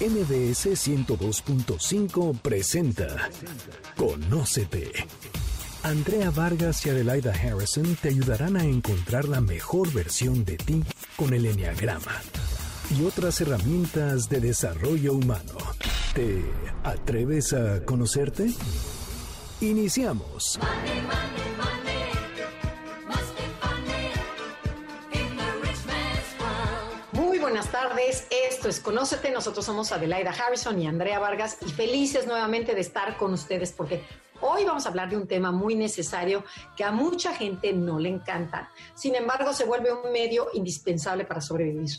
MBS 102.5 presenta Conócete. Andrea Vargas y Adelaida Harrison te ayudarán a encontrar la mejor versión de ti con el Enneagrama y otras herramientas de desarrollo humano. ¿Te atreves a conocerte? Iniciamos. Es Conócete, nosotros somos Adelaida Harrison y Andrea Vargas y felices nuevamente de estar con ustedes porque hoy vamos a hablar de un tema muy necesario que a mucha gente no le encanta, sin embargo se vuelve un medio indispensable para sobrevivir.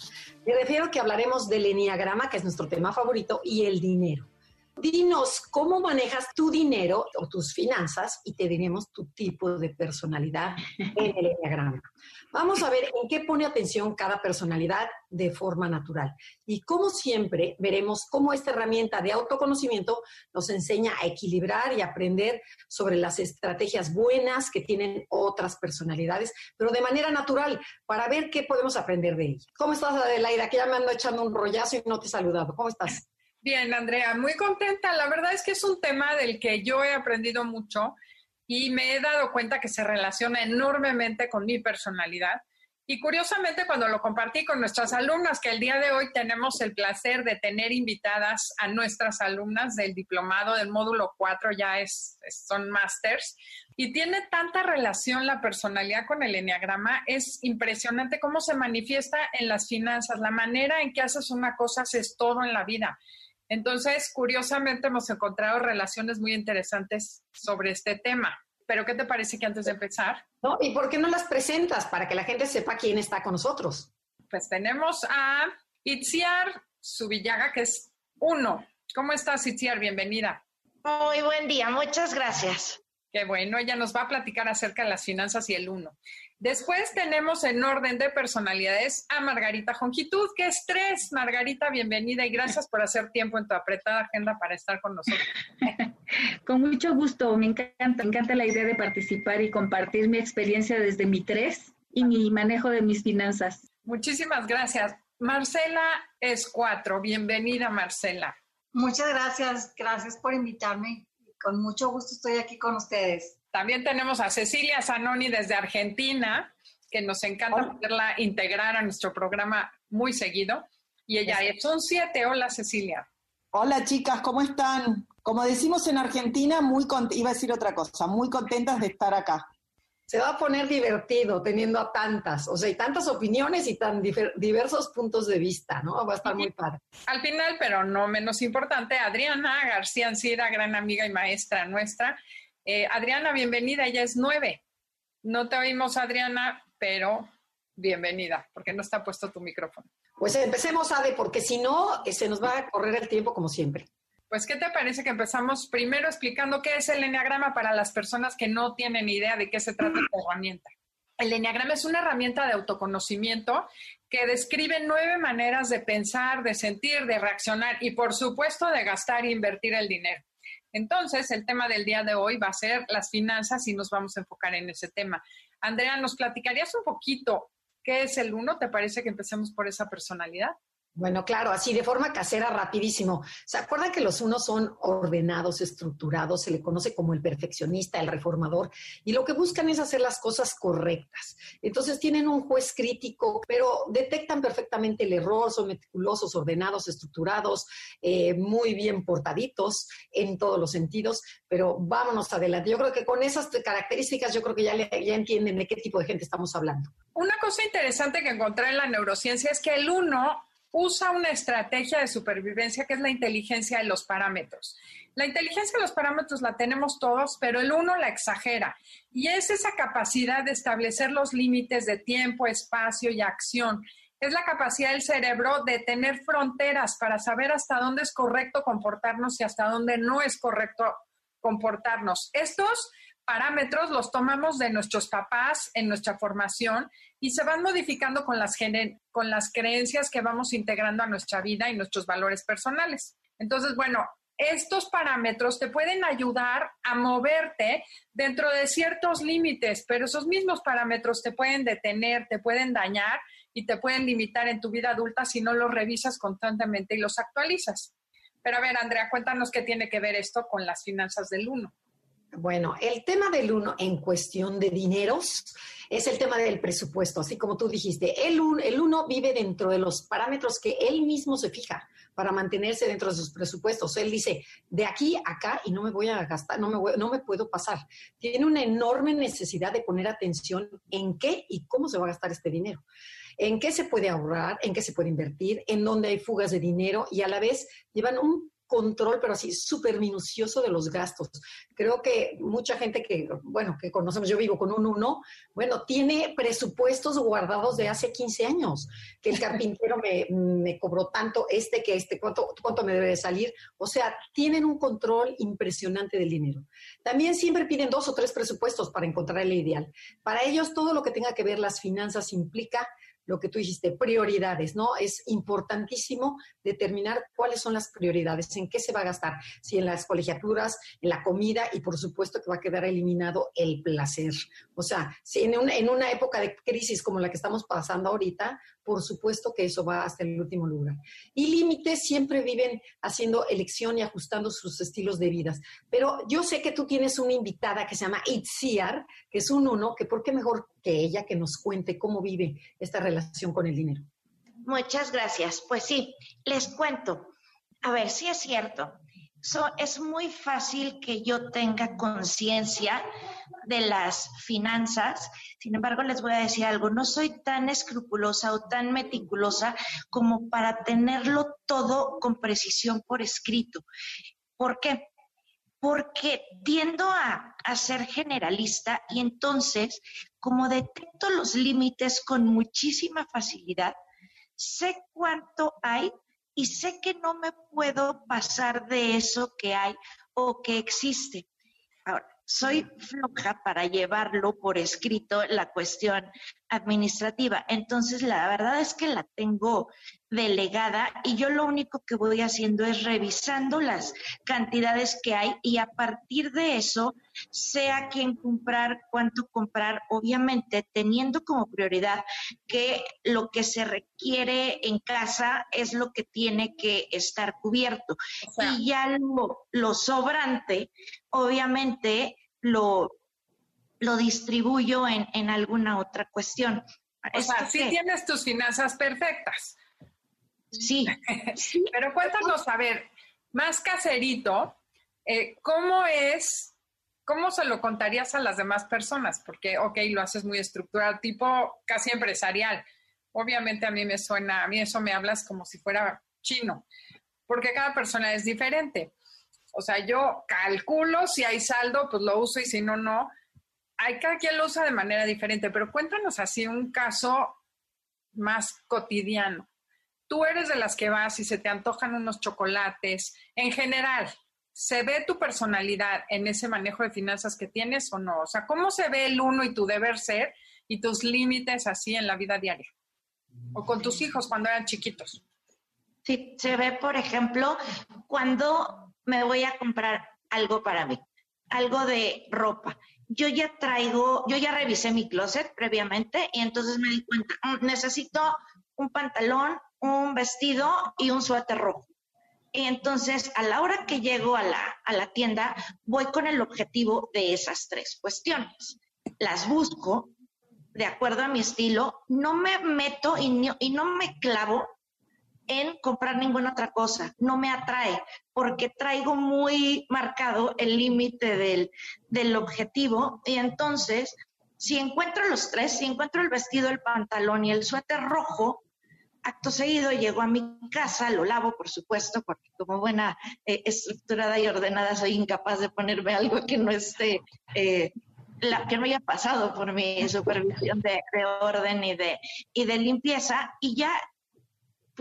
Me refiero a que hablaremos del enneagrama, que es nuestro tema favorito, y el dinero. Dinos cómo manejas tu dinero o tus finanzas y te diremos tu tipo de personalidad en el enneagrama. Vamos a ver en qué pone atención cada personalidad de forma natural. Y como siempre, veremos cómo esta herramienta de autoconocimiento nos enseña a equilibrar y aprender sobre las estrategias buenas que tienen otras personalidades, pero de manera natural, para ver qué podemos aprender de ellas. ¿Cómo estás, Adelaida? Que ya me ando echando un rollazo y no te he saludado. ¿Cómo estás? Bien, Andrea, muy contenta. La verdad es que es un tema del que yo he aprendido mucho y me he dado cuenta que se relaciona enormemente con mi personalidad. Y curiosamente, cuando lo compartí con nuestras alumnas, que el día de hoy tenemos el placer de tener invitadas a nuestras alumnas del diplomado del módulo 4, ya es, son masters, y tiene tanta relación la personalidad con el enneagrama, es impresionante cómo se manifiesta en las finanzas, la manera en que haces una cosa es todo en la vida. Entonces, curiosamente hemos encontrado relaciones muy interesantes sobre este tema. Pero, ¿qué te parece que antes de empezar? ¿No? ¿Y por qué no las presentas para que la gente sepa quién está con nosotros? Pues tenemos a Itziar Subillaga, que es uno. ¿Cómo estás, Itziar? Bienvenida. Muy buen día, muchas gracias. Qué bueno, ella nos va a platicar acerca de las finanzas y el uno. Después tenemos en orden de personalidades a Margarita Jonquitud. ¡Qué estrés! Margarita, bienvenida y gracias por hacer tiempo en tu apretada agenda para estar con nosotros. con mucho gusto, me encanta, me encanta la idea de participar y compartir mi experiencia desde mi tres y mi manejo de mis finanzas. Muchísimas gracias. Marcela es cuatro. Bienvenida, Marcela. Muchas gracias, gracias por invitarme con mucho gusto estoy aquí con ustedes. También tenemos a Cecilia Zanoni desde Argentina, que nos encanta poderla integrar a nuestro programa muy seguido. Y ella es un siete. Hola, Cecilia. Hola, chicas, ¿cómo están? Como decimos en Argentina, muy iba a decir otra cosa, muy contentas de estar acá. Se va a poner divertido teniendo a tantas, o sea, y tantas opiniones y tan diversos puntos de vista, ¿no? Va a estar muy padre. Al final, pero no menos importante, Adriana García Ancira, gran amiga y maestra nuestra. Eh, Adriana, bienvenida, ella es nueve. No te oímos, Adriana, pero bienvenida, porque no está puesto tu micrófono. Pues empecemos, Ade, porque si no, eh, se nos va a correr el tiempo como siempre. Pues, ¿qué te parece que empezamos primero explicando qué es el enneagrama para las personas que no tienen idea de qué se trata esta herramienta? El enneagrama es una herramienta de autoconocimiento que describe nueve maneras de pensar, de sentir, de reaccionar y, por supuesto, de gastar e invertir el dinero. Entonces, el tema del día de hoy va a ser las finanzas y nos vamos a enfocar en ese tema. Andrea, ¿nos platicarías un poquito qué es el uno? ¿Te parece que empecemos por esa personalidad? Bueno, claro, así de forma casera, rapidísimo. ¿Se acuerdan que los unos son ordenados, estructurados? Se le conoce como el perfeccionista, el reformador, y lo que buscan es hacer las cosas correctas. Entonces tienen un juez crítico, pero detectan perfectamente el error, son meticulosos, ordenados, estructurados, eh, muy bien portaditos en todos los sentidos, pero vámonos adelante. Yo creo que con esas características, yo creo que ya, ya entienden de qué tipo de gente estamos hablando. Una cosa interesante que encontré en la neurociencia es que el uno usa una estrategia de supervivencia que es la inteligencia de los parámetros. La inteligencia de los parámetros la tenemos todos, pero el uno la exagera y es esa capacidad de establecer los límites de tiempo, espacio y acción. Es la capacidad del cerebro de tener fronteras para saber hasta dónde es correcto comportarnos y hasta dónde no es correcto comportarnos. Estos parámetros los tomamos de nuestros papás en nuestra formación y se van modificando con las, con las creencias que vamos integrando a nuestra vida y nuestros valores personales. Entonces, bueno, estos parámetros te pueden ayudar a moverte dentro de ciertos límites, pero esos mismos parámetros te pueden detener, te pueden dañar y te pueden limitar en tu vida adulta si no los revisas constantemente y los actualizas. Pero a ver, Andrea, cuéntanos qué tiene que ver esto con las finanzas del uno. Bueno, el tema del uno en cuestión de dineros es el tema del presupuesto, así como tú dijiste. El, el uno vive dentro de los parámetros que él mismo se fija para mantenerse dentro de sus presupuestos. Él dice, de aquí a acá y no me voy a gastar, no me, no me puedo pasar. Tiene una enorme necesidad de poner atención en qué y cómo se va a gastar este dinero en qué se puede ahorrar, en qué se puede invertir, en dónde hay fugas de dinero y a la vez llevan un control, pero así súper minucioso de los gastos. Creo que mucha gente que, bueno, que conocemos, yo vivo con un uno, bueno, tiene presupuestos guardados de hace 15 años, que el carpintero me, me cobró tanto, este que este, cuánto, cuánto me debe de salir. O sea, tienen un control impresionante del dinero. También siempre piden dos o tres presupuestos para encontrar el ideal. Para ellos, todo lo que tenga que ver las finanzas implica lo que tú dijiste, prioridades, ¿no? Es importantísimo determinar cuáles son las prioridades, en qué se va a gastar, si en las colegiaturas, en la comida y por supuesto que va a quedar eliminado el placer. O sea, si en, en una época de crisis como la que estamos pasando ahorita, por supuesto que eso va hasta el último lugar. Y límites siempre viven haciendo elección y ajustando sus estilos de vida. Pero yo sé que tú tienes una invitada que se llama Itziar, que es un uno, que por qué mejor que ella que nos cuente cómo vive esta relación con el dinero. Muchas gracias. Pues sí, les cuento. A ver, si es cierto. Es muy fácil que yo tenga conciencia de las finanzas. Sin embargo, les voy a decir algo, no soy tan escrupulosa o tan meticulosa como para tenerlo todo con precisión por escrito. ¿Por qué? Porque tiendo a, a ser generalista y entonces, como detecto los límites con muchísima facilidad, sé cuánto hay y sé que no me puedo pasar de eso que hay o que existe. Ahora, soy floja para llevarlo por escrito la cuestión administrativa. Entonces, la verdad es que la tengo delegada y yo lo único que voy haciendo es revisando las cantidades que hay y a partir de eso sé a quién comprar, cuánto comprar, obviamente teniendo como prioridad que lo que se requiere en casa es lo que tiene que estar cubierto. y ya lo, lo sobrante, obviamente lo, lo distribuyo en, en alguna otra cuestión. O sea, sí tienes tus finanzas perfectas. Sí. Pero cuéntanos, a ver, más caserito, eh, ¿cómo es, cómo se lo contarías a las demás personas? Porque, ok, lo haces muy estructural, tipo casi empresarial. Obviamente a mí me suena, a mí eso me hablas como si fuera chino, porque cada persona es diferente. O sea, yo calculo si hay saldo, pues lo uso y si no, no. Hay cada quien lo usa de manera diferente, pero cuéntanos así un caso más cotidiano tú eres de las que vas y se te antojan unos chocolates. En general, ¿se ve tu personalidad en ese manejo de finanzas que tienes o no? O sea, ¿cómo se ve el uno y tu deber ser y tus límites así en la vida diaria? O con tus hijos cuando eran chiquitos. Sí, se ve, por ejemplo, cuando me voy a comprar algo para mí, algo de ropa. Yo ya traigo, yo ya revisé mi closet previamente y entonces me di cuenta, mm, necesito un pantalón, un vestido y un suéter rojo. Y entonces, a la hora que llego a la, a la tienda, voy con el objetivo de esas tres cuestiones. Las busco de acuerdo a mi estilo, no me meto y, y no me clavo en comprar ninguna otra cosa, no me atrae, porque traigo muy marcado el límite del, del objetivo y entonces, si encuentro los tres, si encuentro el vestido, el pantalón y el suéter rojo, acto seguido llego a mi casa, lo lavo, por supuesto, porque como buena eh, estructurada y ordenada soy incapaz de ponerme algo que no esté, eh, la, que no haya pasado por mi supervisión de, orden y de, y de limpieza. Y ya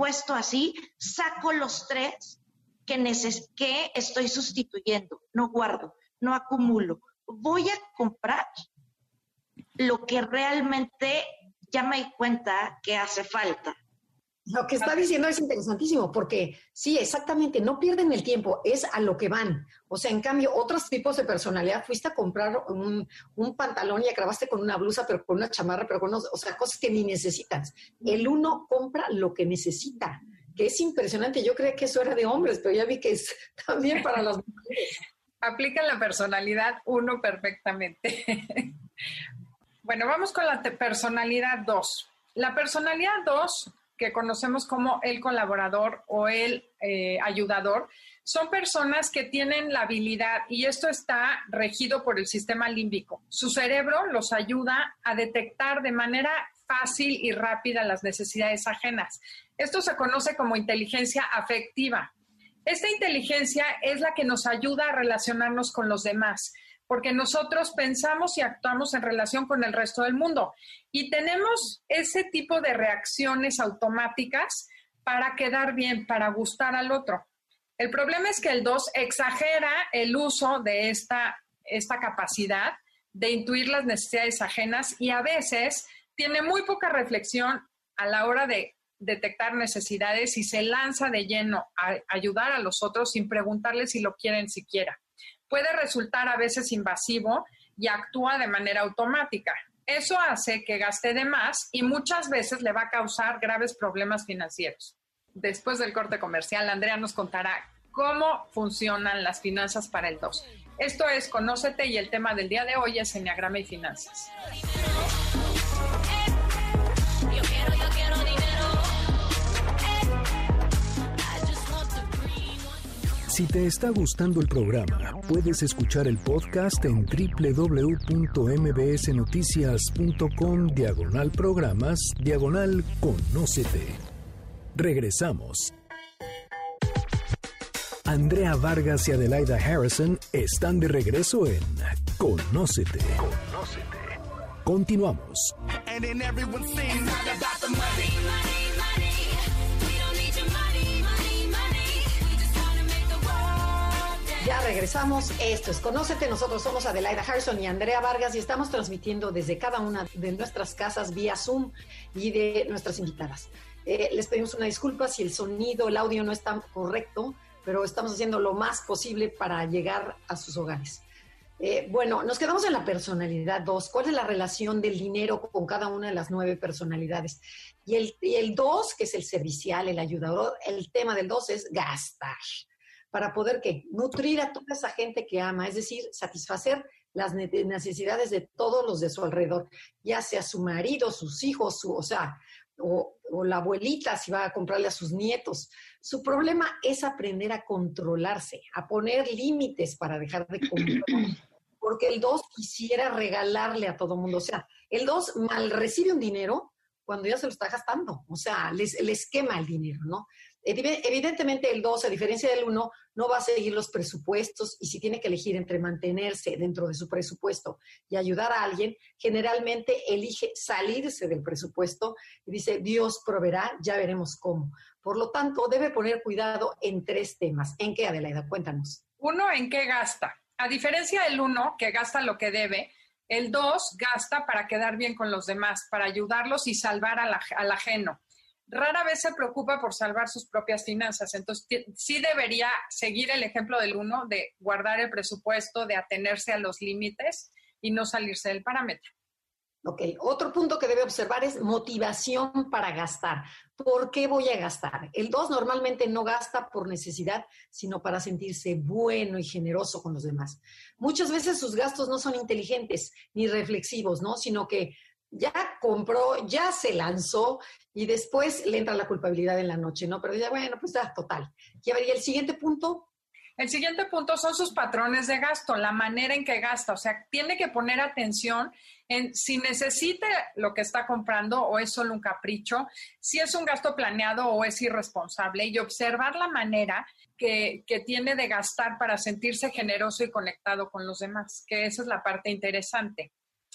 puesto así, saco los tres que, neces que estoy sustituyendo, no guardo, no acumulo. Voy a comprar lo que realmente ya me di cuenta que hace falta Lo que está diciendo es interesantísimo, porque sí, exactamente, no pierden el tiempo, es a lo que van. O sea, en cambio, otros tipos de personalidad, fuiste a comprar un, pantalón y acabaste con una blusa, pero con una chamarra, pero con, o sea, cosas que ni necesitas. El uno compra lo que necesita, que es impresionante. Yo creía que eso era de hombres, pero ya vi que es también para las mujeres. Aplica la personalidad uno perfectamente. bueno, vamos con la personalidad dos. La personalidad dos que conocemos como el colaborador o el eh, ayudador, son personas que tienen la habilidad, y esto está regido por el sistema límbico. Su cerebro los ayuda a detectar de manera fácil y rápida las necesidades ajenas. Esto se conoce como inteligencia afectiva. Esta inteligencia es la que nos ayuda a relacionarnos con los demás porque nosotros pensamos y actuamos en relación con el resto del mundo y tenemos ese tipo de reacciones automáticas para quedar bien, para gustar al otro. El problema es que el 2 exagera el uso de esta, esta capacidad de intuir las necesidades ajenas y a veces tiene muy poca reflexión a la hora de detectar necesidades y se lanza de lleno a ayudar a los otros sin preguntarles si lo quieren siquiera puede resultar a veces invasivo y actúa de manera automática. Eso hace que gaste de más y muchas veces le va a causar graves problemas financieros. Después del corte comercial, Andrea nos contará cómo funcionan las finanzas para el 2. Esto es Conócete y el tema del día de hoy es Enneagrama y Finanzas. Si te está gustando el programa, puedes escuchar el podcast en www.mbsnoticias.com diagonal programas diagonal conócete. Regresamos. Andrea Vargas y Adelaida Harrison están de regreso en Conócete. Conócete. Continuamos. Ya regresamos. Esto es Conócete. Nosotros somos Adelaida Harrison y Andrea Vargas y estamos transmitiendo desde cada una de nuestras casas vía Zoom y de nuestras invitadas. Eh, les pedimos una disculpa si el sonido, el audio no está correcto, pero estamos haciendo lo más posible para llegar a sus hogares. Eh, bueno, nos quedamos en la personalidad 2. ¿Cuál es la relación del dinero con cada una de las nueve personalidades? Y el 2, que es el servicial, el ayudador, el tema del 2 es gastar para poder ¿qué? nutrir a toda esa gente que ama, es decir, satisfacer las necesidades de todos los de su alrededor, ya sea su marido, sus hijos, su, o sea, o, la abuelita si va a comprarle a sus nietos. Su problema es aprender a controlarse, a poner límites para dejar de comprar. Porque el 2 quisiera regalarle a todo mundo. O sea, el 2 mal recibe un dinero cuando ya se lo está gastando. O sea, les, les quema el dinero, ¿no? Evidentemente el 2, a diferencia del 1, no va a seguir los presupuestos y si tiene que elegir entre mantenerse dentro de su presupuesto y ayudar a alguien, generalmente elige salirse del presupuesto y dice, Dios proveerá, ya veremos cómo. Por lo tanto, debe poner cuidado en tres temas. ¿En qué, Adelaida? Cuéntanos. Uno, ¿en qué gasta? A diferencia del 1, que gasta lo que debe, el 2 gasta para quedar bien con los demás, para ayudarlos y salvar al ajeno rara vez se preocupa por salvar sus propias finanzas. Entonces, sí debería seguir el ejemplo del uno de guardar el presupuesto, de atenerse a los límites y no salirse del parámetro. Ok, otro punto que debe observar es motivación para gastar. ¿Por qué voy a gastar? El 2 normalmente no gasta por necesidad, sino para sentirse bueno y generoso con los demás. Muchas veces sus gastos no son inteligentes ni reflexivos, ¿no? Sino que ya compró, ya se lanzó y después le entra la culpabilidad en la noche, ¿no? Pero ya, bueno, pues ya, total. Y, el siguiente punto. El siguiente punto son sus patrones de gasto, la manera en que gasta. O sea, tiene que poner atención en si necesita lo que está comprando o es solo un capricho, si es un gasto planeado o es irresponsable y observar la manera que, que tiene de gastar para sentirse generoso y conectado con los demás, que esa es la parte interesante.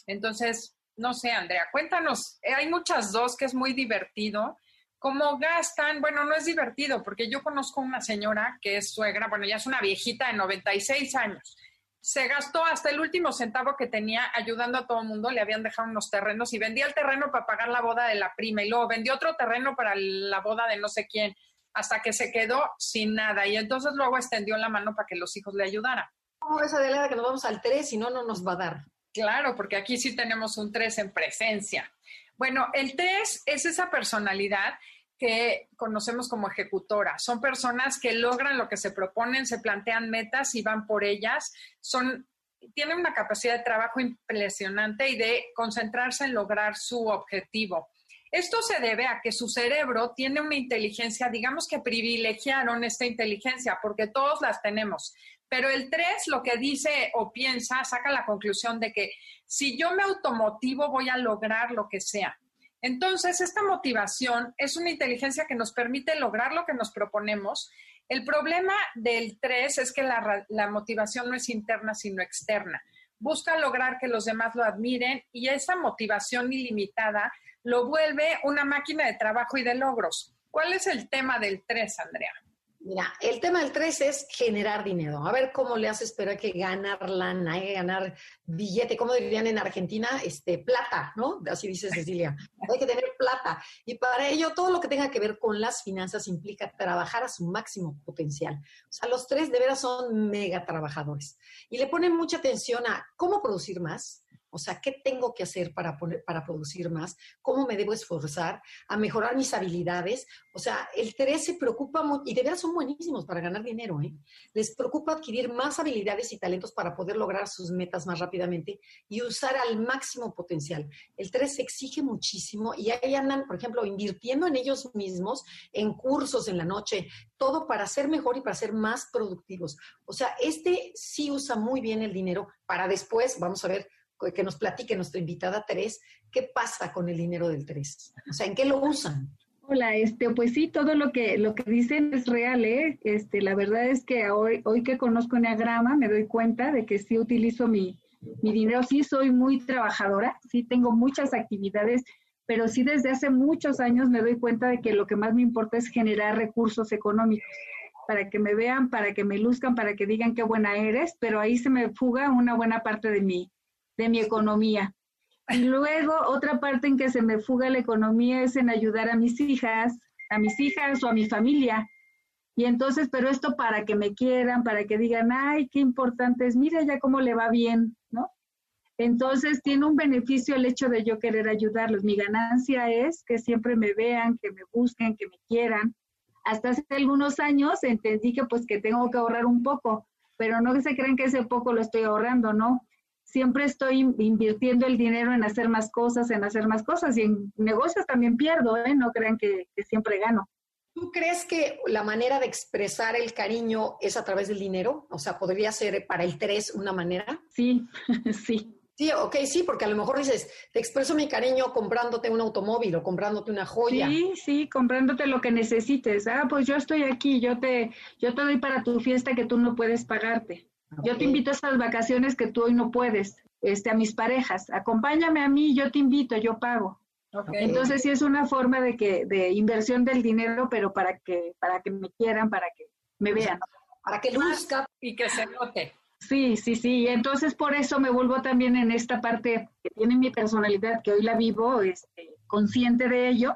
Entonces, no sé, Andrea, cuéntanos, eh, hay muchas dos que es muy divertido. ¿Cómo gastan? Bueno, no es divertido porque yo conozco una señora que es suegra, bueno, ya es una viejita de 96 años. se gastó hasta el último centavo que tenía ayudando a todo el mundo, le habían dejado unos terrenos y vendía el terreno para pagar la boda de la prima y luego vendió otro terreno para la boda de no sé quién, hasta que se quedó sin nada y entonces luego extendió la mano para que los hijos le ayudaran. ¿Cómo ves, Adelaida, que nos vamos al 3 y no, no nos va a dar? Claro, porque aquí sí tenemos un 3 en presencia. Bueno, el 3 es esa personalidad que conocemos como ejecutora. Son personas que logran lo que se proponen, se plantean metas y van por ellas. Tienen una capacidad de trabajo impresionante y de concentrarse en lograr su objetivo. Esto se debe a que su cerebro tiene una inteligencia, digamos que privilegiaron esta inteligencia, porque todos las tenemos. Pero el 3 lo que dice o piensa, saca la conclusión de que si yo me automotivo voy a lograr lo que sea. Entonces, esta motivación es una inteligencia que nos permite lograr lo que nos proponemos. El problema del 3 es que la, la motivación no es interna, sino externa. Busca lograr que los demás lo admiren y esa motivación ilimitada lo vuelve una máquina de trabajo y de logros. ¿Cuál es el tema del 3, Andrea? Mira, el tema del 3 es generar dinero. A ver cómo le haces, pero hay que ganar lana, hay que ganar billete, como dirían en Argentina, este, plata, ¿no? Así dice Cecilia. hay que tener plata. Y para ello, todo lo que tenga que ver con las finanzas implica trabajar a su máximo potencial. O sea, los tres de veras son mega trabajadores. Y le ponen mucha atención a cómo producir más, o sea, ¿qué tengo que hacer para, para producir más? ¿Cómo me debo esforzar a mejorar mis habilidades? O sea, el 3 se preocupa, y de verdad son buenísimos para ganar dinero, ¿eh? Les preocupa adquirir más habilidades y talentos para poder lograr sus metas más rápidamente y usar al máximo potencial. El 3 se exige muchísimo y ahí andan, por ejemplo, invirtiendo en ellos mismos, en cursos en la noche, todo para ser mejor y para ser más productivos. O sea, este sí usa muy bien el dinero para después, vamos a ver, que nos platique nuestra invitada Teresa, ¿qué pasa con el dinero del 3? O sea, ¿en qué lo usan? Hola, este, pues sí, todo lo que, lo que dicen es real, ¿eh? Este, la verdad es que hoy, hoy que conozco Enneagrama me doy cuenta de que sí utilizo mi, mi dinero, sí soy muy trabajadora, sí tengo muchas actividades, pero sí desde hace muchos años me doy cuenta de que lo que más me importa es generar recursos económicos para que me vean, para que me luzcan, para que digan qué buena eres, pero ahí se me fuga una buena parte de mi, de mi economía. Y luego otra parte en que se me fuga la economía es en ayudar a mis hijas, a mis hijas o a mi familia. Y entonces, pero esto para que me quieran, para que digan, ay, qué importante es, mira ya cómo le va bien, ¿no? Entonces tiene un beneficio el hecho de yo querer ayudarlos. Mi ganancia es que siempre me vean, que me busquen, que me quieran. Hasta hace algunos años entendí que pues que tengo que ahorrar un poco, pero no que se crean que ese poco lo estoy ahorrando, ¿no? Siempre estoy invirtiendo el dinero en hacer más cosas, en hacer más cosas y en negocios también pierdo, ¿eh? No crean que, siempre gano. ¿Tú crees que la manera de expresar el cariño es a través del dinero? O sea, ¿podría ser para el 3 una manera? Sí, sí. Sí, ok, sí, porque a lo mejor dices, te expreso mi cariño comprándote un automóvil o comprándote una joya. Sí, sí, comprándote lo que necesites. Ah, pues yo estoy aquí, yo te, yo te doy para tu fiesta que tú no puedes pagarte. Yo te invito a esas vacaciones que tú hoy no puedes, este, a mis parejas. Acompáñame a mí, yo te invito, yo pago. Entonces sí es una forma de que de inversión del dinero, pero para que para que me quieran, para que me vean, para que luzca y que se note. Sí, sí, sí. Entonces por eso me vuelvo también en esta parte que tiene mi personalidad, que hoy la vivo, este, consciente de ello,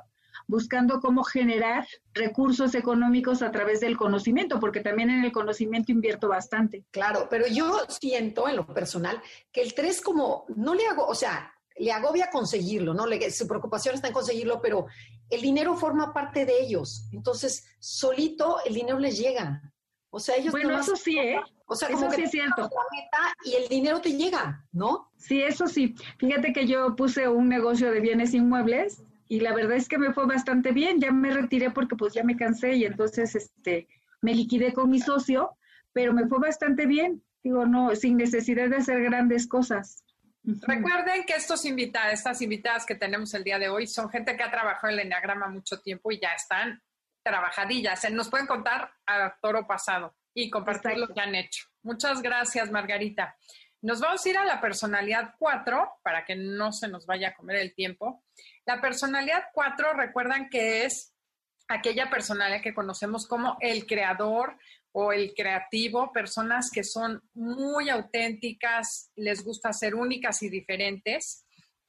buscando cómo generar recursos económicos a través del conocimiento, porque también en el conocimiento invierto bastante. Claro, pero yo siento en lo personal que el 3 como no le hago, o sea, le agobia conseguirlo, ¿no? Le, su preocupación está en conseguirlo, pero el dinero forma parte de ellos. Entonces, solito el dinero les llega. O sea, ellos Bueno, eso sí, ¿eh? O sea, como que es cierto. La meta y el dinero te llega, ¿no? Sí, eso sí. Fíjate que yo puse un negocio de bienes inmuebles y la verdad es que me fue bastante bien, ya me retiré porque pues ya me cansé y entonces este me liquidé con mi socio, pero me fue bastante bien, digo, no, sin necesidad de hacer grandes cosas. Recuerden que estos invitados, estas invitadas que tenemos el día de hoy son gente que ha trabajado en el Enneagrama mucho tiempo y ya están trabajadillas. Nos pueden contar a toro pasado y compartir lo que han hecho. Muchas gracias, Margarita. Nos vamos a ir a la personalidad 4 para que no se nos vaya a comer el tiempo. La personalidad 4, recuerdan que es aquella personalidad que conocemos como el creador o el creativo, personas que son muy auténticas, les gusta ser únicas y diferentes.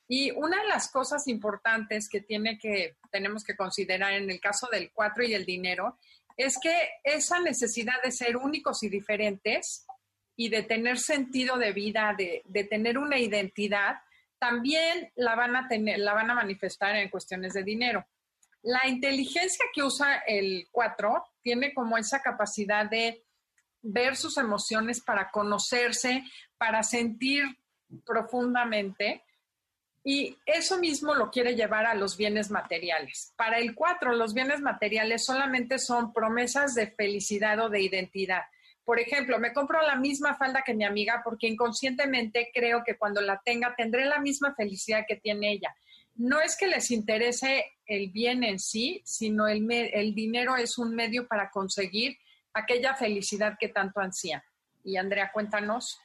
Y una de las cosas importantes que, tiene que tenemos que considerar en el caso del cuatro y el dinero es que esa necesidad de ser únicos y diferentes y de tener sentido de vida, de tener una identidad, también la van a tener, la van a manifestar en cuestiones de dinero. La inteligencia que usa el 4 tiene como esa capacidad de ver sus emociones para conocerse, para sentir profundamente. Y eso mismo lo quiere llevar a los bienes materiales. Para el 4, los bienes materiales solamente son promesas de felicidad o de identidad. Por ejemplo, me compro la misma falda que mi amiga porque inconscientemente creo que cuando la tenga tendré la misma felicidad que tiene ella. No es que les interese el bien en sí, sino el, el dinero es un medio para conseguir aquella felicidad que tanto ansían. Y Andrea, cuéntanos.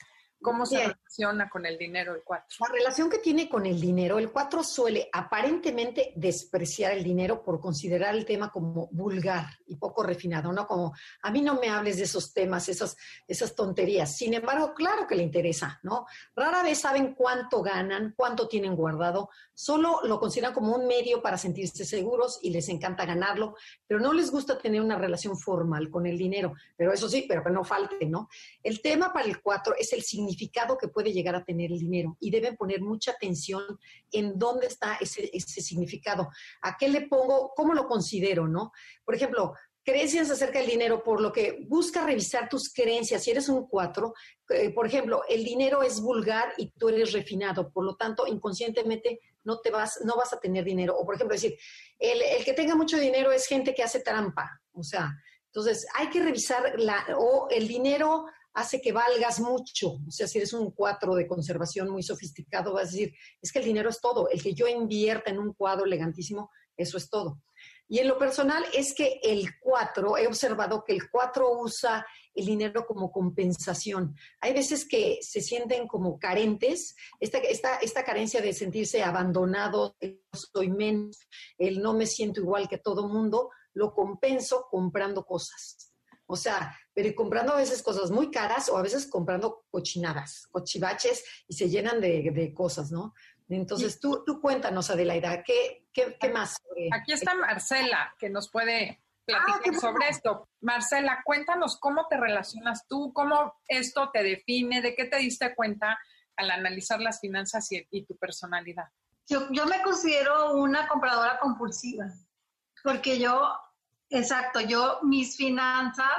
¿Cómo se relaciona con el dinero el 4? La relación que tiene con el dinero, el 4 suele aparentemente despreciar el dinero por considerar el tema como vulgar y poco refinado, ¿no? Como, a mí no me hables de esos temas, esas, esas tonterías. Sin embargo, claro que le interesa, ¿no? Rara vez saben cuánto ganan, cuánto tienen guardado, solo lo consideran como un medio para sentirse seguros y les encanta ganarlo, pero no les gusta tener una relación formal con el dinero. Pero eso sí, pero que no falte, ¿no? El tema para el 4 es el significado significado que puede llegar a tener el dinero y deben poner mucha atención en dónde está ese, ese significado. ¿A qué le pongo? ¿Cómo lo considero? ¿No? Por ejemplo, creencias acerca del dinero, por lo que busca revisar tus creencias. Si eres un cuatro, eh, por ejemplo, el dinero es vulgar y tú eres refinado, por lo tanto, inconscientemente no te vas, no vas a tener dinero. O por ejemplo, decir, el, el que tenga mucho dinero es gente que hace trampa. O sea, entonces hay que revisar la, o el dinero hace que valgas mucho. O sea, si eres un cuadro de conservación muy sofisticado, vas a decir, es que el dinero es todo. El que yo invierta en un cuadro elegantísimo, eso es todo. Y en lo personal es que el cuatro, he observado que el cuatro usa el dinero como compensación. Hay veces que se sienten como carentes, esta, esta, esta carencia de sentirse abandonado, soy menos, el no me siento igual que todo mundo, lo compenso comprando cosas. O sea, pero comprando a veces cosas muy caras o a veces comprando cochinadas, cochivaches y se llenan de, cosas, ¿no? Entonces, tú, tú cuéntanos, Adelaida, ¿qué, qué, qué más? Aquí está Marcela, que nos puede platicar ah, sobre esto. Marcela, cuéntanos cómo te relacionas tú, cómo esto te define, de qué te diste cuenta al analizar las finanzas y, y tu personalidad. Yo, yo me considero una compradora compulsiva, porque yo, exacto, yo mis finanzas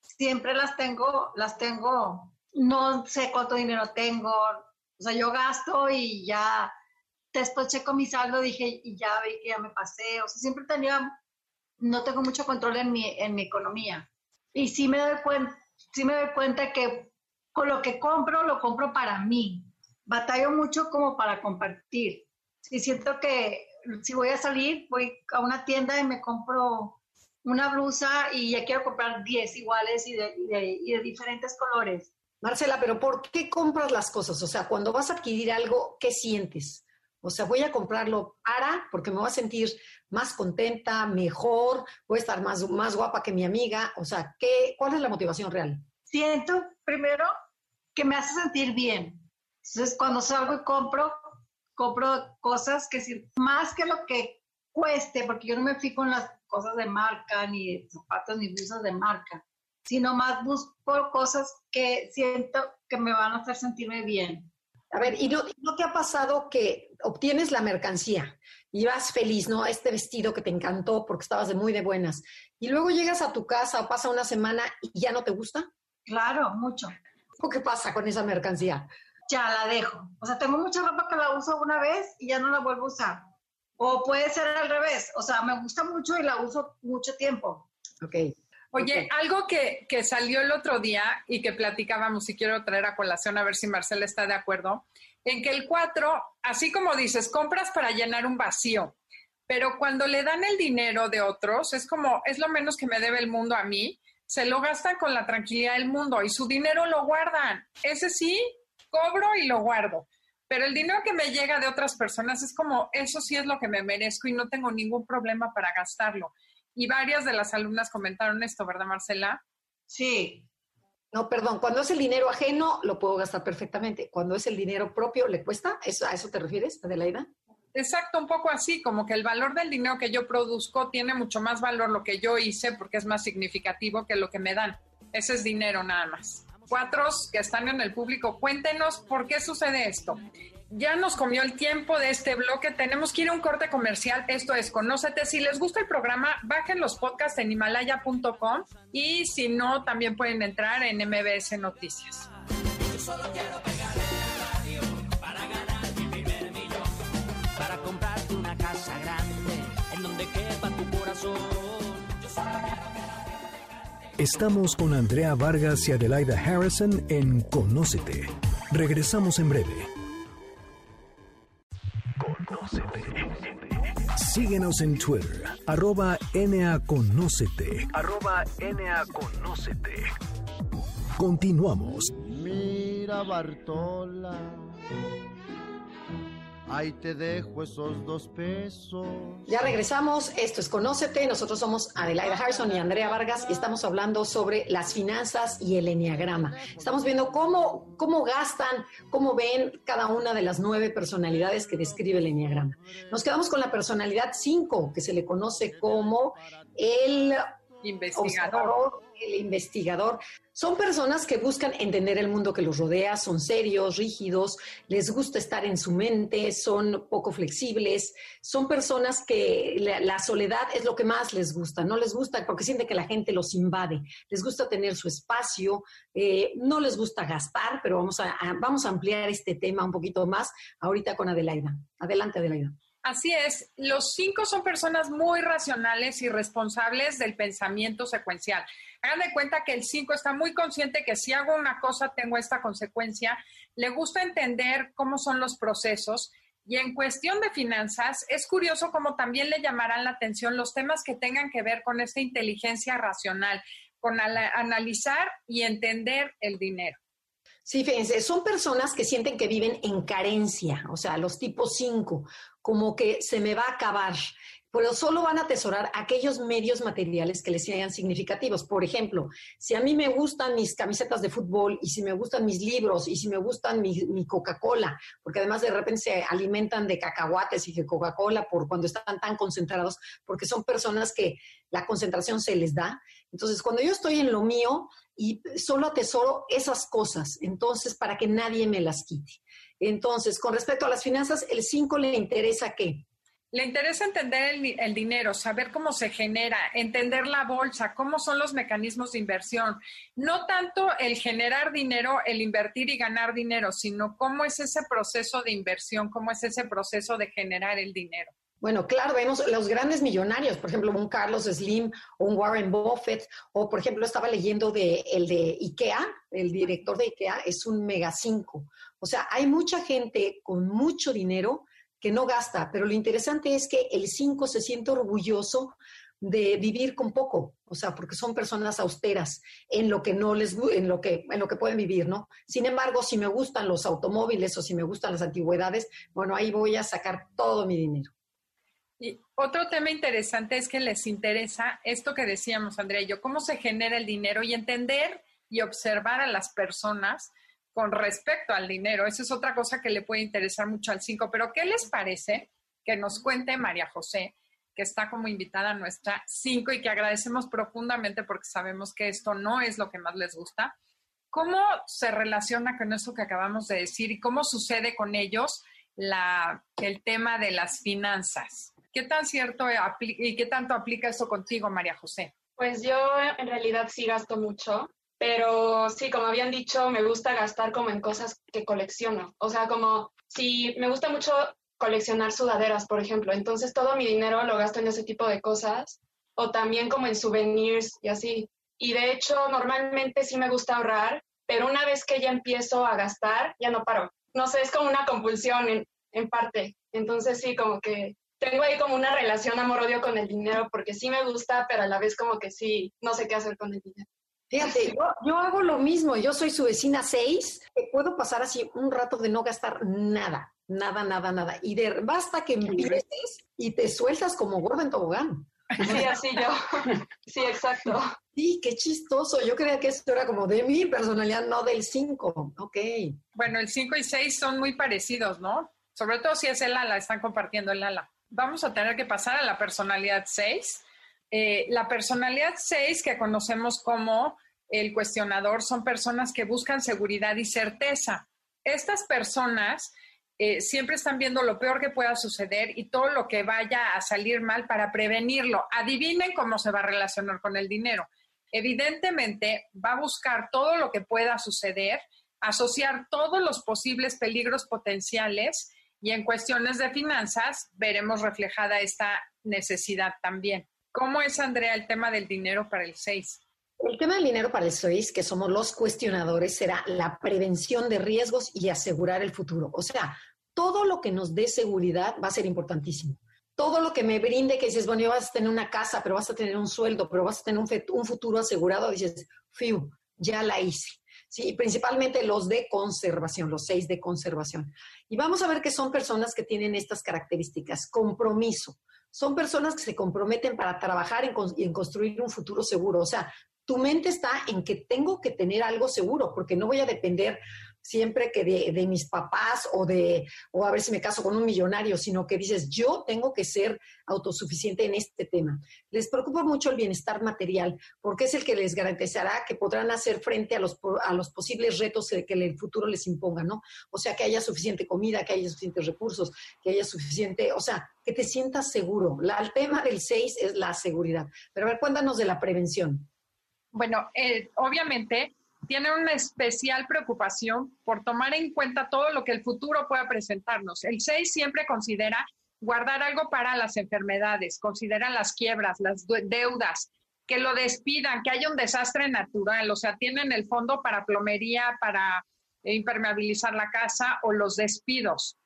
siempre las tengo, las tengo, no sé cuánto dinero tengo, o sea, yo gasto y ya después checo mi saldo, dije, y ya vi que ya me pasé, o sea, siempre tenía, no tengo mucho control en mi, en mi economía. Y sí me doy cuenta, sí me doy cuenta que con lo que compro, lo compro para mí. Batallo mucho como para compartir. Y siento que si voy a salir, voy a una tienda y me compro una blusa y ya quiero comprar 10 iguales y de, diferentes colores. Marcela, pero ¿por qué compras las cosas? O sea, cuando vas a adquirir algo, ¿qué sientes? O sea, voy a comprarlo para porque me voy a sentir más contenta, mejor, voy a estar más, más guapa que mi amiga. O sea, ¿qué, ¿cuál es la motivación real? Siento, primero, que me hace sentir bien. Entonces, cuando salgo y compro, compro cosas que más que lo que cueste, porque yo no me fijo en las cosas de marca, ni zapatos, ni blusas de marca, sino más busco cosas que siento que me van a hacer sentirme bien. A ver, ¿y no, no te ha pasado que obtienes la mercancía y vas feliz, ¿no? Este vestido que te encantó porque estabas de muy de buenas, y luego llegas a tu casa o pasa una semana y ya no te gusta? Claro, mucho. ¿Qué pasa con esa mercancía? Ya la dejo. O sea, tengo mucha ropa que la uso una vez y ya no la vuelvo a usar. O puede ser al revés, o sea, me gusta mucho y la uso mucho tiempo. Ok. Oye, algo que, que, salió el otro día y que platicábamos y quiero traer a colación a ver si Marcela está de acuerdo, en que el 4, así como dices, compras para llenar un vacío, pero cuando le dan el dinero de otros, es como, es lo menos que me debe el mundo a mí, se lo gastan con la tranquilidad del mundo y su dinero lo guardan. Ese sí, cobro y lo guardo. Pero el dinero que me llega de otras personas es como, eso sí es lo que me merezco y no tengo ningún problema para gastarlo. Y varias de las alumnas comentaron esto, ¿verdad, Marcela? Sí. No, perdón, cuando es el dinero ajeno lo puedo gastar perfectamente. Cuando es el dinero propio, ¿le cuesta? ¿Eso, ¿A eso te refieres, Adelaida? Exacto, un poco así, como que el valor del dinero que yo produzco tiene mucho más valor lo que yo hice porque es más significativo que lo que me dan. Ese es dinero nada más. Cuatro que están en el público, cuéntenos por qué sucede esto ya nos comió el tiempo de este bloque. Tenemos que ir a un corte comercial. Esto es Conócete. Si les gusta el programa, bajen los podcasts en himalaya.com y si no, también pueden entrar en MBS Noticias. Yo solo quiero la Estamos con Andrea Vargas y Adelaida Harrison en Conócete. Regresamos en breve. Síguenos en Twitter, arroba NAConócete. Arroba NAConócete. Continuamos. Mira Bartola Ahí te dejo esos dos pesos. Ya regresamos. Esto es Conócete. Nosotros somos Adelaida Harrison y Andrea Vargas y estamos hablando sobre las finanzas y el enneagrama. Estamos viendo cómo, cómo gastan, cómo ven cada una de las nueve personalidades que describe el enneagrama. Nos quedamos con la personalidad 5, que se le conoce como el investigador. El investigador. Son personas que buscan entender el mundo que los rodea, son serios, rígidos, les gusta estar en su mente, son poco flexibles, son personas que la, soledad es lo que más les gusta, no les gusta porque sienten que la gente los invade, les gusta tener su espacio, eh, no les gusta gastar, pero vamos a, vamos a ampliar este tema un poquito más ahorita con Adelaida. Adelante, Adelaida. Así es, los cinco son personas muy racionales y responsables del pensamiento secuencial. Hagan de cuenta que el cinco está muy consciente que si hago una cosa tengo esta consecuencia, le gusta entender cómo son los procesos y en cuestión de finanzas es curioso cómo también le llamarán la atención los temas que tengan que ver con esta inteligencia racional, con analizar y entender el dinero. Sí, fíjense, son personas que sienten que viven en carencia, o sea, los tipos 5, como que se me va a acabar, pero solo van a atesorar aquellos medios materiales que les sean significativos. Por ejemplo, si a mí me gustan mis camisetas de fútbol y si me gustan mis libros y si me gustan mi, Coca-Cola, porque además de repente se alimentan de cacahuates y de Coca-Cola por cuando están tan concentrados, porque son personas que la concentración se les da. Entonces, cuando yo estoy en lo mío, y solo atesoro esas cosas, entonces, para que nadie me las quite. Entonces, con respecto a las finanzas, el 5 le interesa qué? Le interesa entender el, el, dinero, saber cómo se genera, entender la bolsa, cómo son los mecanismos de inversión. No tanto el generar dinero, el invertir y ganar dinero, sino cómo es ese proceso de inversión, cómo es ese proceso de generar el dinero. Bueno, claro, vemos los grandes millonarios, por ejemplo, un Carlos Slim o un Warren Buffett, o por ejemplo, estaba leyendo de el de IKEA, el director de IKEA es un mega 5. O sea, hay mucha gente con mucho dinero que no gasta, pero lo interesante es que el 5 se siente orgulloso de vivir con poco, o sea, porque son personas austeras en lo que no les en lo que en lo que pueden vivir, ¿no? Sin embargo, si me gustan los automóviles o si me gustan las antigüedades, bueno, ahí voy a sacar todo mi dinero. Y otro tema interesante es que les interesa esto que decíamos, Andrea y yo, cómo se genera el dinero y entender y observar a las personas con respecto al dinero. Esa es otra cosa que le puede interesar mucho al 5. Pero, ¿qué les parece que nos cuente María José, que está como invitada a nuestra 5 y que agradecemos profundamente porque sabemos que esto no es lo que más les gusta? ¿Cómo se relaciona con eso que acabamos de decir y cómo sucede con ellos el tema de las finanzas? ¿Qué tan cierto y qué tanto aplica eso contigo, María José? Pues yo en realidad sí gasto mucho, pero sí, como habían dicho, me gusta gastar como en cosas que colecciono. O sea, como si me gusta mucho coleccionar sudaderas, por ejemplo, entonces todo mi dinero lo gasto en ese tipo de cosas o también como en souvenirs y así. Y de hecho, normalmente sí me gusta ahorrar, pero una vez que ya empiezo a gastar, ya no paro. No sé, es como una compulsión en, en parte. Entonces sí, como que tengo ahí como una relación amor-odio con el dinero porque sí me gusta, pero a la vez como que sí, no sé qué hacer con el dinero. Fíjate, yo, hago lo mismo, yo soy su vecina 6, puedo pasar así un rato de no gastar nada, nada, nada, nada. Y de, basta que empieces y te sueltas como gordo en tobogán. Sí, así yo. Sí, exacto. Sí, qué chistoso. Yo creía que esto era como de mi personalidad, no del 5. Ok. Bueno, el 5 y 6 son muy parecidos, ¿no? Sobre todo si es el ala, están compartiendo el ala. Vamos a tener que pasar a la personalidad 6. Eh, la personalidad 6, que conocemos como el cuestionador, son personas que buscan seguridad y certeza. Estas personas eh, siempre están viendo lo peor que pueda suceder y todo lo que vaya a salir mal para prevenirlo. Adivinen cómo se va a relacionar con el dinero. Evidentemente, va a buscar todo lo que pueda suceder, asociar todos los posibles peligros potenciales y en cuestiones de finanzas veremos reflejada esta necesidad también. ¿Cómo es, Andrea, el tema del dinero para el 6? El tema del dinero para el 6, que somos los cuestionadores, será la prevención de riesgos y asegurar el futuro. O sea, todo lo que nos dé seguridad va a ser importantísimo. Todo lo que me brinde, que dices, bueno, vas a tener una casa, pero vas a tener un sueldo, pero vas a tener un, futuro asegurado, dices, fiu, ya la hice. Sí, principalmente los de conservación, los seis de conservación. Y vamos a ver que son personas que tienen estas características. Compromiso. Son personas que se comprometen para trabajar en, en construir un futuro seguro. O sea, tu mente está en que tengo que tener algo seguro, porque no voy a depender siempre que de, mis papás o de, o a ver si me caso con un millonario, sino que dices, yo tengo que ser autosuficiente en este tema. Les preocupa mucho el bienestar material, porque es el que les garantizará que podrán hacer frente a los, a los posibles retos que el futuro les imponga, ¿no? O sea, que haya suficiente comida, que haya suficientes recursos, que haya suficiente, o sea, que te sientas seguro. La, el tema del 6 es la seguridad. Pero a ver, cuéntanos de la prevención. Bueno, eh, obviamente tiene una especial preocupación por tomar en cuenta todo lo que el futuro pueda presentarnos. El 6 siempre considera guardar algo para las enfermedades, considera las quiebras, las deudas, que lo despidan, que haya un desastre natural, o sea, tienen el fondo para plomería, para impermeabilizar la casa o los despidos.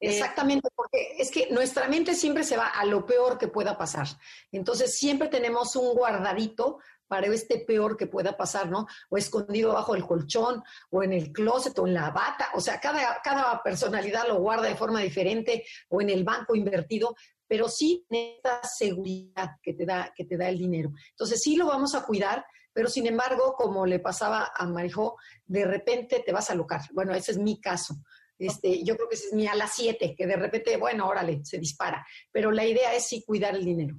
Eh, Exactamente, porque es que nuestra mente siempre se va a lo peor que pueda pasar. Entonces, siempre tenemos un guardadito para este peor que pueda pasar, ¿no? O escondido bajo el colchón, o en el closet, o en la bata. O sea, cada, cada personalidad lo guarda de forma diferente, o en el banco invertido, pero sí esta seguridad que te da, que te da el dinero. Entonces, sí lo vamos a cuidar, pero sin embargo, como le pasaba a Marijó, de repente te vas a alocar. Bueno, ese es mi caso. Este, yo creo que ese es mi a las 7, que de repente, bueno, órale, se dispara. Pero la idea es sí cuidar el dinero.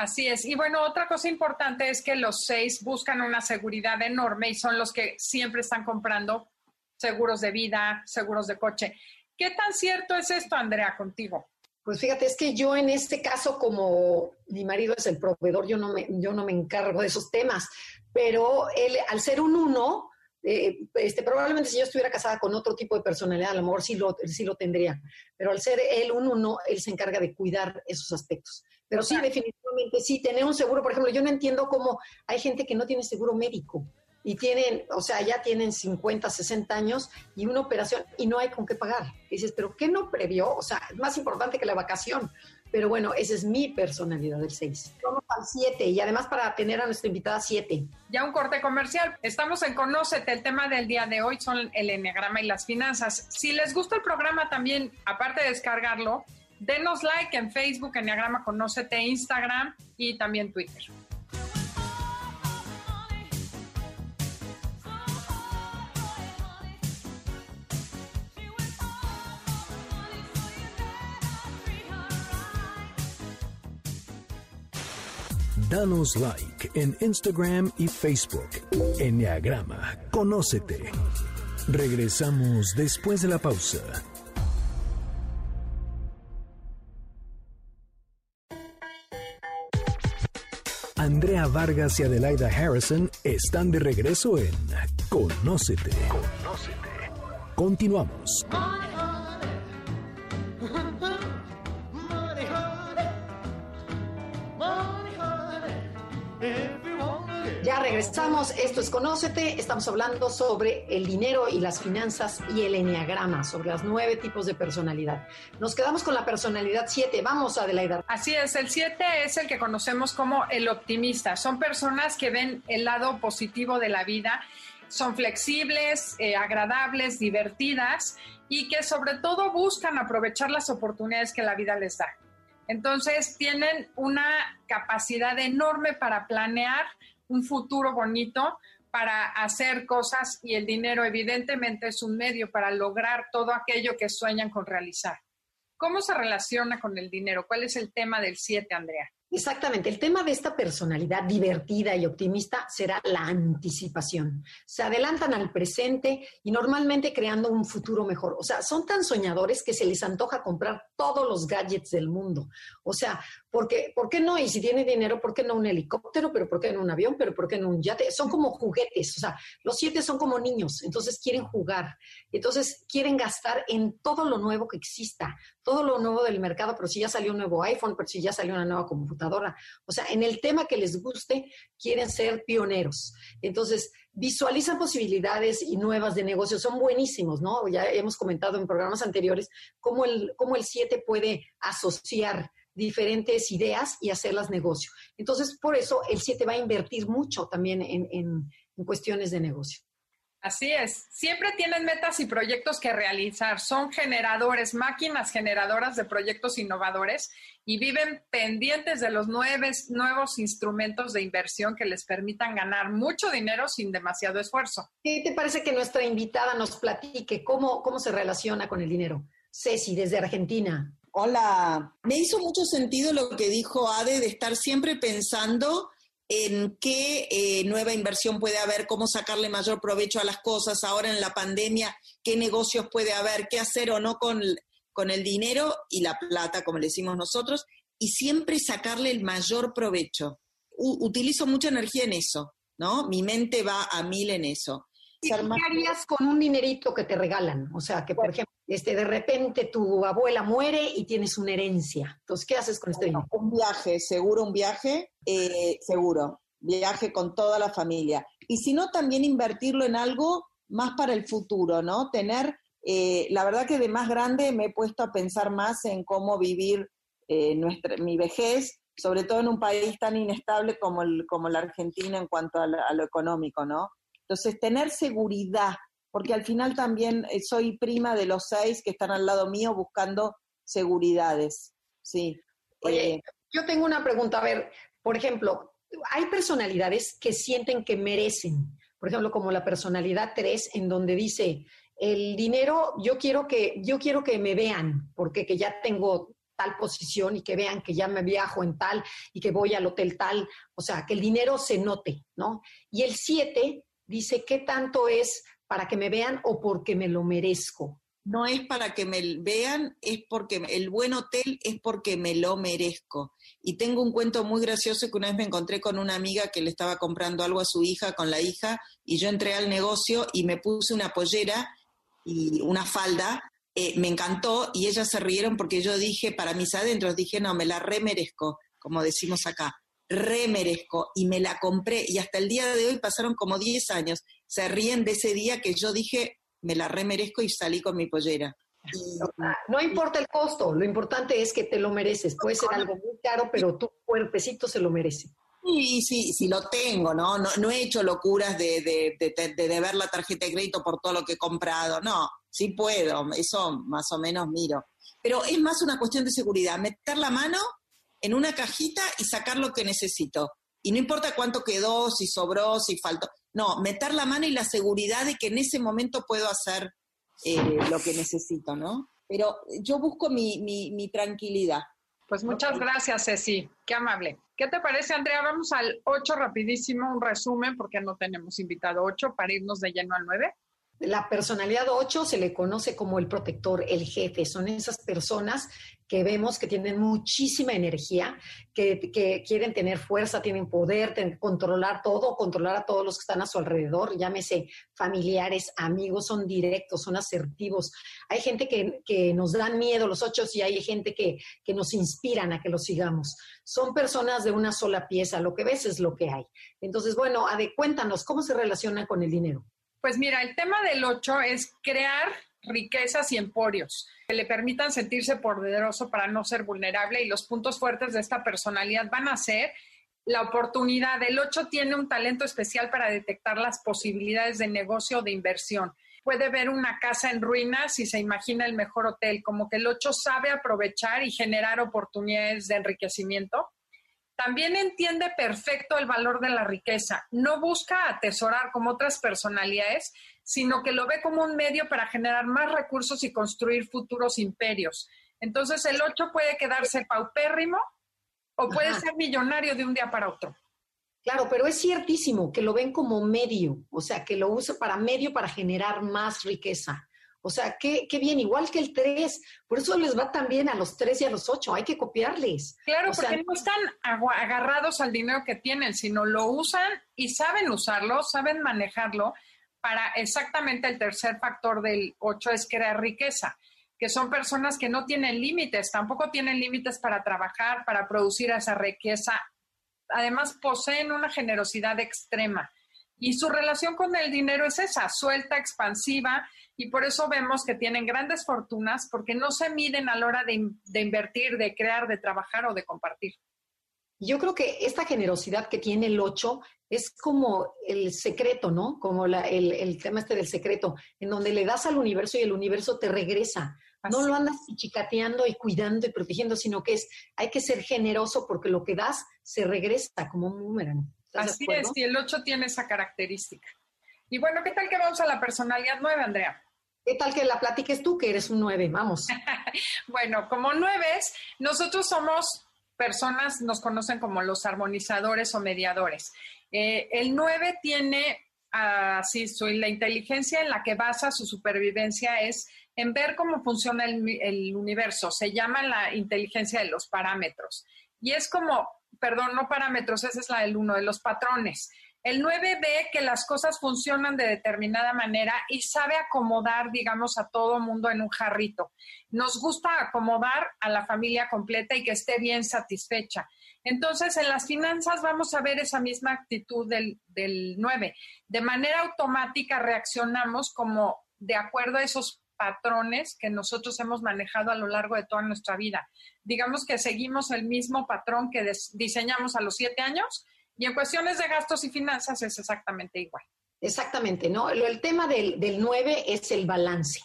Así es. Y bueno, otra cosa importante es que los seis buscan una seguridad enorme y son los que siempre están comprando seguros de vida, seguros de coche. ¿Qué tan cierto es esto, Andrea, contigo? Pues fíjate, es que yo en este caso, como mi marido es el proveedor, yo no me, yo no me encargo de esos temas, pero él, al ser un uno, eh, este, probablemente si yo estuviera casada con otro tipo de personalidad, a lo mejor sí lo, sí lo tendría, pero al ser él un uno, él se encarga de cuidar esos aspectos. Pero sí, definitivamente sí, tener un seguro, por ejemplo, yo no entiendo cómo hay gente que no tiene seguro médico y tienen, o sea, ya tienen 50, 60 años y una operación y no hay con qué pagar. dices, pero ¿qué no previó? O sea, es más importante que la vacación. Pero bueno, esa es mi personalidad del 6. Vamos al 7 y además para tener a nuestra invitada 7. Ya un corte comercial. Estamos en Conócete. El tema del día de hoy son el enneagrama y las finanzas. Si les gusta el programa también, aparte de descargarlo, Denos like en Facebook, Enneagrama Conócete, Instagram y también Twitter. Danos like en Instagram y Facebook. Enneagrama, conócete. Regresamos después de la pausa. Andrea Vargas y Adelaida Harrison están de regreso en Conócete. Conócete. Continuamos. Regresamos. Esto es Conócete. Estamos hablando sobre el dinero y las finanzas y el enneagrama, sobre los nueve tipos de personalidad. Nos quedamos con la personalidad 7. Vamos, Adelaida. Así es, el 7 es el que conocemos como el optimista. Son personas que ven el lado positivo de la vida. Son flexibles, eh, agradables, divertidas y que sobre todo buscan aprovechar las oportunidades que la vida les da. Entonces tienen una capacidad enorme para planear un futuro bonito, para hacer cosas y el dinero evidentemente es un medio para lograr todo aquello que sueñan con realizar. ¿Cómo se relaciona con el dinero? ¿Cuál es el tema del 7, Andrea? Exactamente, el tema de esta personalidad divertida y optimista será la anticipación. Se adelantan al presente y normalmente creando un futuro mejor. O sea, son tan soñadores que se les antoja comprar todos los gadgets del mundo. O sea, porque, ¿por qué no? Y si tiene dinero, ¿por qué no un helicóptero? ¿Pero por qué no un avión? ¿Pero por qué no un yate? Son como juguetes. O sea, los siete son como niños, entonces quieren jugar. Entonces quieren gastar en todo lo nuevo que exista, todo lo nuevo del mercado, pero si ya salió un nuevo iPhone, pero si ya salió una nueva computadora o sea, en el tema que les guste, quieren ser pioneros. Entonces, visualizan posibilidades y nuevas de negocio. Son buenísimos, ¿no? Ya hemos comentado en programas anteriores cómo el, cómo el 7 puede asociar diferentes ideas y hacerlas negocio. Entonces, por eso el 7 va a invertir mucho también en, en cuestiones de negocio. Así es. Siempre tienen metas y proyectos que realizar. Son generadores, máquinas generadoras de proyectos innovadores y viven pendientes de los nuevos instrumentos de inversión que les permitan ganar mucho dinero sin demasiado esfuerzo. ¿Qué te parece que nuestra invitada nos platique cómo, cómo se relaciona con el dinero? Ceci, desde Argentina. Hola. Me hizo mucho sentido lo que dijo Ade de estar siempre pensando en qué eh, nueva inversión puede haber, cómo sacarle mayor provecho a las cosas, ahora en la pandemia, qué negocios puede haber, qué hacer o no con, con el dinero y la plata, como le decimos nosotros, y siempre sacarle el mayor provecho. utilizo mucha energía en eso, ¿no? Mi mente va a mil en eso. ¿Qué harías con un dinerito que te regalan? O sea, que por ejemplo, este, de repente tu abuela muere y tienes una herencia. Entonces, ¿qué haces con este dinero? Un viaje, seguro un viaje, eh, seguro. Viaje con toda la familia. Y si no, también invertirlo en algo más para el futuro, ¿no? Tener, eh, la verdad que de más grande me he puesto a pensar más en cómo vivir eh, nuestra, mi vejez, sobre todo en un país tan inestable como, el, como la Argentina en cuanto a lo económico, ¿no? Entonces, tener seguridad, porque al final también eh, soy prima de los seis que están al lado mío buscando seguridades. Sí. Oye, eh, yo tengo una pregunta. A ver, por ejemplo, hay personalidades que sienten que merecen, por ejemplo, como la personalidad 3, en donde dice, el dinero, yo quiero que, yo quiero que me vean, porque que ya tengo tal posición y que vean que ya me viajo en tal y que voy al hotel tal, o sea, que el dinero se note, ¿no? Y el 7 dice, ¿qué tanto es para que me vean o porque me lo merezco? No es para que me vean, es porque el buen hotel es porque me lo merezco. Y tengo un cuento muy gracioso que una vez me encontré con una amiga que le estaba comprando algo a su hija con la hija y yo entré al negocio y me puse una pollera y una falda eh, me encantó y ellas se rieron porque yo dije, para mis adentros, dije, no, me la remerezco, como decimos acá remerezco y me la compré y hasta el día de hoy pasaron como 10 años. Se ríen de ese día que yo dije, me la remerezco y salí con mi pollera. no importa el costo, lo importante es que te lo mereces. Puede ser algo muy caro, pero tu cuerpecito se lo merece. Sí, sí, sí lo tengo, ¿no? No, he hecho locuras de, de, de, de, deber la tarjeta de crédito por todo lo que he comprado. No, sí puedo, eso más o menos miro. Pero es más una cuestión de seguridad, meter la mano en una cajita y sacar lo que necesito. Y no importa cuánto quedó, si sobró, si faltó. No, meter la mano y la seguridad de que en ese momento puedo hacer eh, lo que necesito, ¿no? Pero yo busco mi, mi, mi tranquilidad. Pues muchas gracias, Ceci. Qué amable. ¿Qué te parece, Andrea? Vamos al 8 rapidísimo, un resumen, porque no tenemos invitado 8 para irnos de lleno al 9. La personalidad 8 se le conoce como el protector, el jefe. Son esas personas que vemos que tienen muchísima energía, que, quieren tener fuerza, tienen poder, controlar todo, controlar a todos los que están a su alrededor, llámese familiares, amigos, son directos, son asertivos. Hay gente que, nos dan miedo los ocho y hay gente que, que nos inspiran a que los sigamos. Son personas de una sola pieza, lo que ves es lo que hay. Entonces, bueno, Ade, cuéntanos, ¿cómo se relaciona con el dinero? Pues mira, el tema del ocho es crear riquezas y emporios que le permitan sentirse poderoso para no ser vulnerable y los puntos fuertes de esta personalidad van a ser la oportunidad. El 8 tiene un talento especial para detectar las posibilidades de negocio o de inversión. puede ver una casa en ruinas y se imagina el mejor hotel, como que el 8 sabe aprovechar y generar oportunidades de enriquecimiento. También entiende perfecto el valor de la riqueza. No busca atesorar como otras personalidades, sino que lo ve como un medio para generar más recursos y construir futuros imperios. Entonces el 8 puede quedarse paupérrimo o puede ser millonario de un día para otro. Claro, pero es ciertísimo que lo ven como medio, o sea, que lo usa para medio para generar más riqueza. O sea, qué, qué bien, igual que el 3. Por eso les va tan bien a los 3 y a los 8. Hay que copiarles. Claro, porque no están agarrados al dinero que tienen, sino lo usan y saben usarlo, saben manejarlo para exactamente el tercer factor del 8 es crear riqueza que son personas que no tienen límites, tampoco tienen límites para trabajar, para producir esa riqueza. Además, poseen una generosidad extrema. Y su relación con el dinero es esa, suelta, expansiva, y por eso vemos que tienen grandes fortunas porque no se miden a la hora de, invertir, de crear, de trabajar o de compartir. Yo creo que esta generosidad que tiene el 8 es como el secreto, ¿no? Como el, el, tema este del secreto, en donde le das al universo y el universo te regresa. No lo andas chicateando y cuidando y protegiendo, sino que es, hay que ser generoso porque lo que das se regresa como un boomerang. Así es, y el 8 tiene esa característica. Y bueno, ¿qué tal que vamos a la personalidad 9, Andrea? ¿Qué tal que la platiques tú, que eres un 9? Vamos. bueno, como nueves, nosotros somos personas, nos conocen como los armonizadores o mediadores. Eh, el 9 tiene así, la inteligencia en la que basa su supervivencia es en ver cómo funciona el, universo. Se llama la inteligencia de los parámetros. Y es como, perdón, no parámetros, esa es la del uno, de los patrones. El 9 ve que las cosas funcionan de determinada manera y sabe acomodar, digamos, a todo mundo en un jarrito. Nos gusta acomodar a la familia completa y que esté bien satisfecha. Entonces, en las finanzas vamos a ver esa misma actitud del, del 9. De manera automática reaccionamos como de acuerdo a esos patrones que nosotros hemos manejado a lo largo de toda nuestra vida. Digamos que seguimos el mismo patrón que diseñamos a los siete años y en cuestiones de gastos y finanzas es exactamente igual. Exactamente, ¿no? El tema del, del 9 es el balance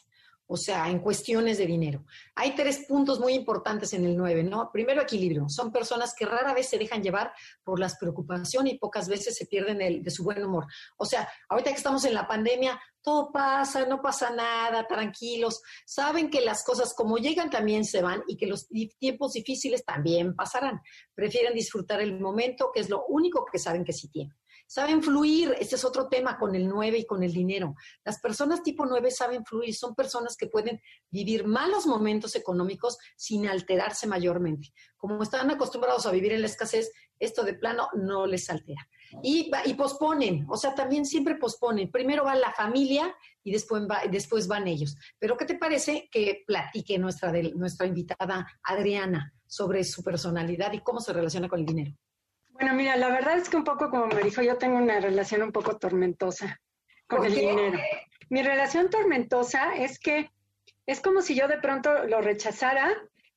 o sea, en cuestiones de dinero. Hay tres puntos muy importantes en el 9, ¿no? Primero, equilibrio. Son personas que rara vez se dejan llevar por las preocupaciones y pocas veces se pierden el, de su buen humor. O sea, ahorita que estamos en la pandemia, todo pasa, no pasa nada, tranquilos. Saben que las cosas como llegan también se van y que los tiempos difíciles también pasarán. Prefieren disfrutar el momento, que es lo único que saben que sí tienen. Saben fluir, este es otro tema con el 9 y con el dinero. Las personas tipo 9 saben fluir, son personas que pueden vivir malos momentos económicos sin alterarse mayormente. Como están acostumbrados a vivir en la escasez, esto de plano no les altera. Y, y posponen, o sea, también siempre posponen. Primero va la familia y después, va, después van ellos. Pero ¿qué te parece que platique nuestra, nuestra invitada Adriana sobre su personalidad y cómo se relaciona con el dinero? Bueno, mira, la verdad es que un poco como me dijo, yo tengo una relación un poco tormentosa con el dinero. Mi relación tormentosa es que es como si yo de pronto lo rechazara,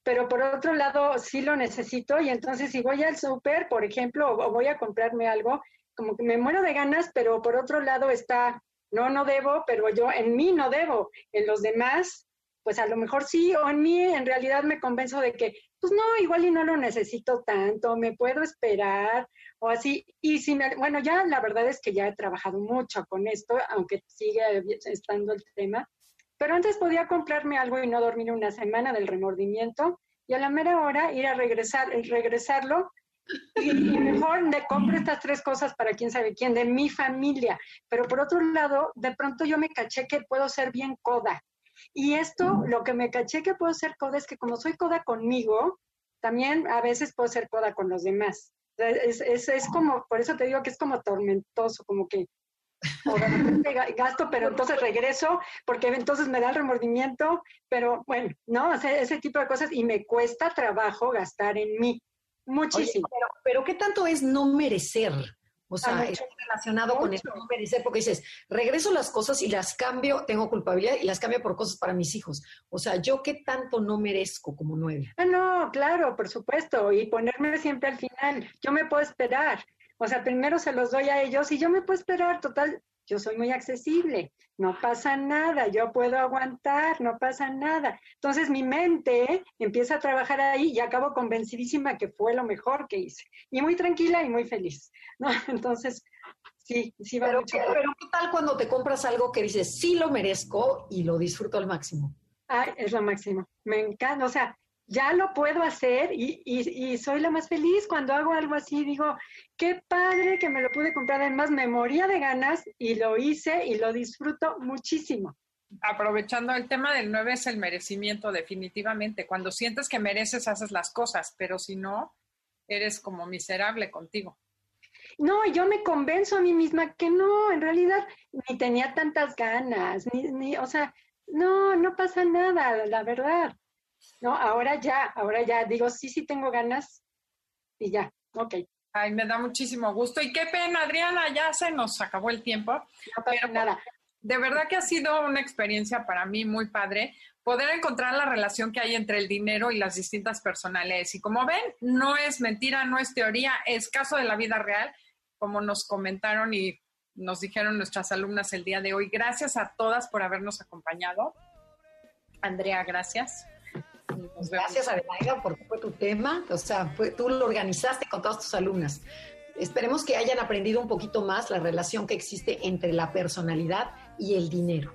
pero por otro lado sí lo necesito y entonces si voy al súper, por ejemplo, o voy a comprarme algo, como que me muero de ganas, pero por otro lado está, no, no debo, pero yo en mí no debo, en los demás, pues a lo mejor sí, o en mí en realidad me convenzo de que pues no, igual y no lo necesito tanto, me puedo esperar o así. Y si me, bueno, ya la verdad es que ya he trabajado mucho con esto, aunque sigue estando el tema. Pero antes podía comprarme algo y no dormir una semana del remordimiento y a la mera hora ir a regresar, regresarlo y, mejor le compro estas tres cosas para quién sabe quién, de mi familia. Pero por otro lado, de pronto yo me caché que puedo ser bien coda y esto, lo que me caché que puedo ser coda es que como soy coda conmigo, también a veces puedo ser coda con los demás. Es, es, es como, por eso te digo que es como tormentoso, como que gasto, pero entonces regreso, porque entonces me da el remordimiento, pero bueno, ¿no? Ese, ese tipo de cosas y me cuesta trabajo gastar en mí. Muchísimo. pero, pero, ¿qué tanto es no merecer? O sea, es relacionado con el merecer, porque dices, regreso las cosas y las cambio, tengo culpabilidad y las cambio por cosas para mis hijos. O sea, ¿yo qué tanto no merezco como nueve? Ah, no, claro, por supuesto. Y ponerme siempre al final. Yo me puedo esperar. O sea, primero se los doy a ellos y yo me puedo esperar, total. yo soy muy accesible, no pasa nada, yo puedo aguantar, no pasa nada. Entonces mi mente empieza a trabajar ahí y acabo convencidísima que fue lo mejor que hice. Y muy tranquila y muy feliz, ¿no? Entonces, sí, sí va pero, mucho. Pero ¿qué tal cuando te compras algo que dices, sí lo merezco y lo disfruto al máximo? Ay, es lo máximo. Me encanta, o sea, ya lo puedo hacer y, y, y, soy la más feliz cuando hago algo así. Digo, qué padre que me lo pude comprar. Además, me moría de ganas y lo hice y lo disfruto muchísimo. Aprovechando el tema del 9 es el merecimiento, definitivamente. Cuando sientes que mereces, haces las cosas, pero si no, eres como miserable contigo. No, yo me convenzo a mí misma que no, en realidad ni tenía tantas ganas, ni, ni o sea, no, no pasa nada, la verdad. No, ahora ya, ahora ya digo, sí, sí tengo ganas y ya, ok. Ay, me da muchísimo gusto y qué pena, Adriana, ya se nos acabó el tiempo. No pasa pero nada. De verdad que ha sido una experiencia para mí muy padre poder encontrar la relación que hay entre el dinero y las distintas personalidades. Y como ven, no es mentira, no es teoría, es caso de la vida real, como nos comentaron y nos dijeron nuestras alumnas el día de hoy. Gracias a todas por habernos acompañado. Andrea, gracias. Gracias, Adelaida, porque fue tu tema. O sea, tú lo organizaste con todas tus alumnas. Esperemos que hayan aprendido un poquito más la relación que existe entre la personalidad y el dinero.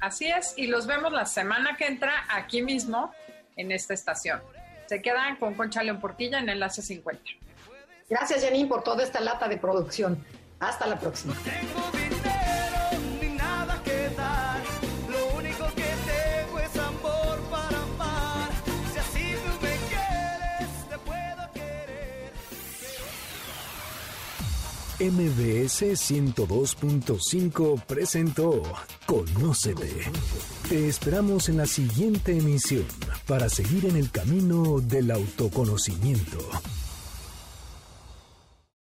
Así es, y los vemos la semana que entra aquí mismo en esta estación. Se quedan con Concha León Portilla en Enlace 50. Gracias, Janine, por toda esta lata de producción. Hasta la próxima. MBS 102.5 presentó Conócete. Te esperamos en la siguiente emisión para seguir en el camino del autoconocimiento.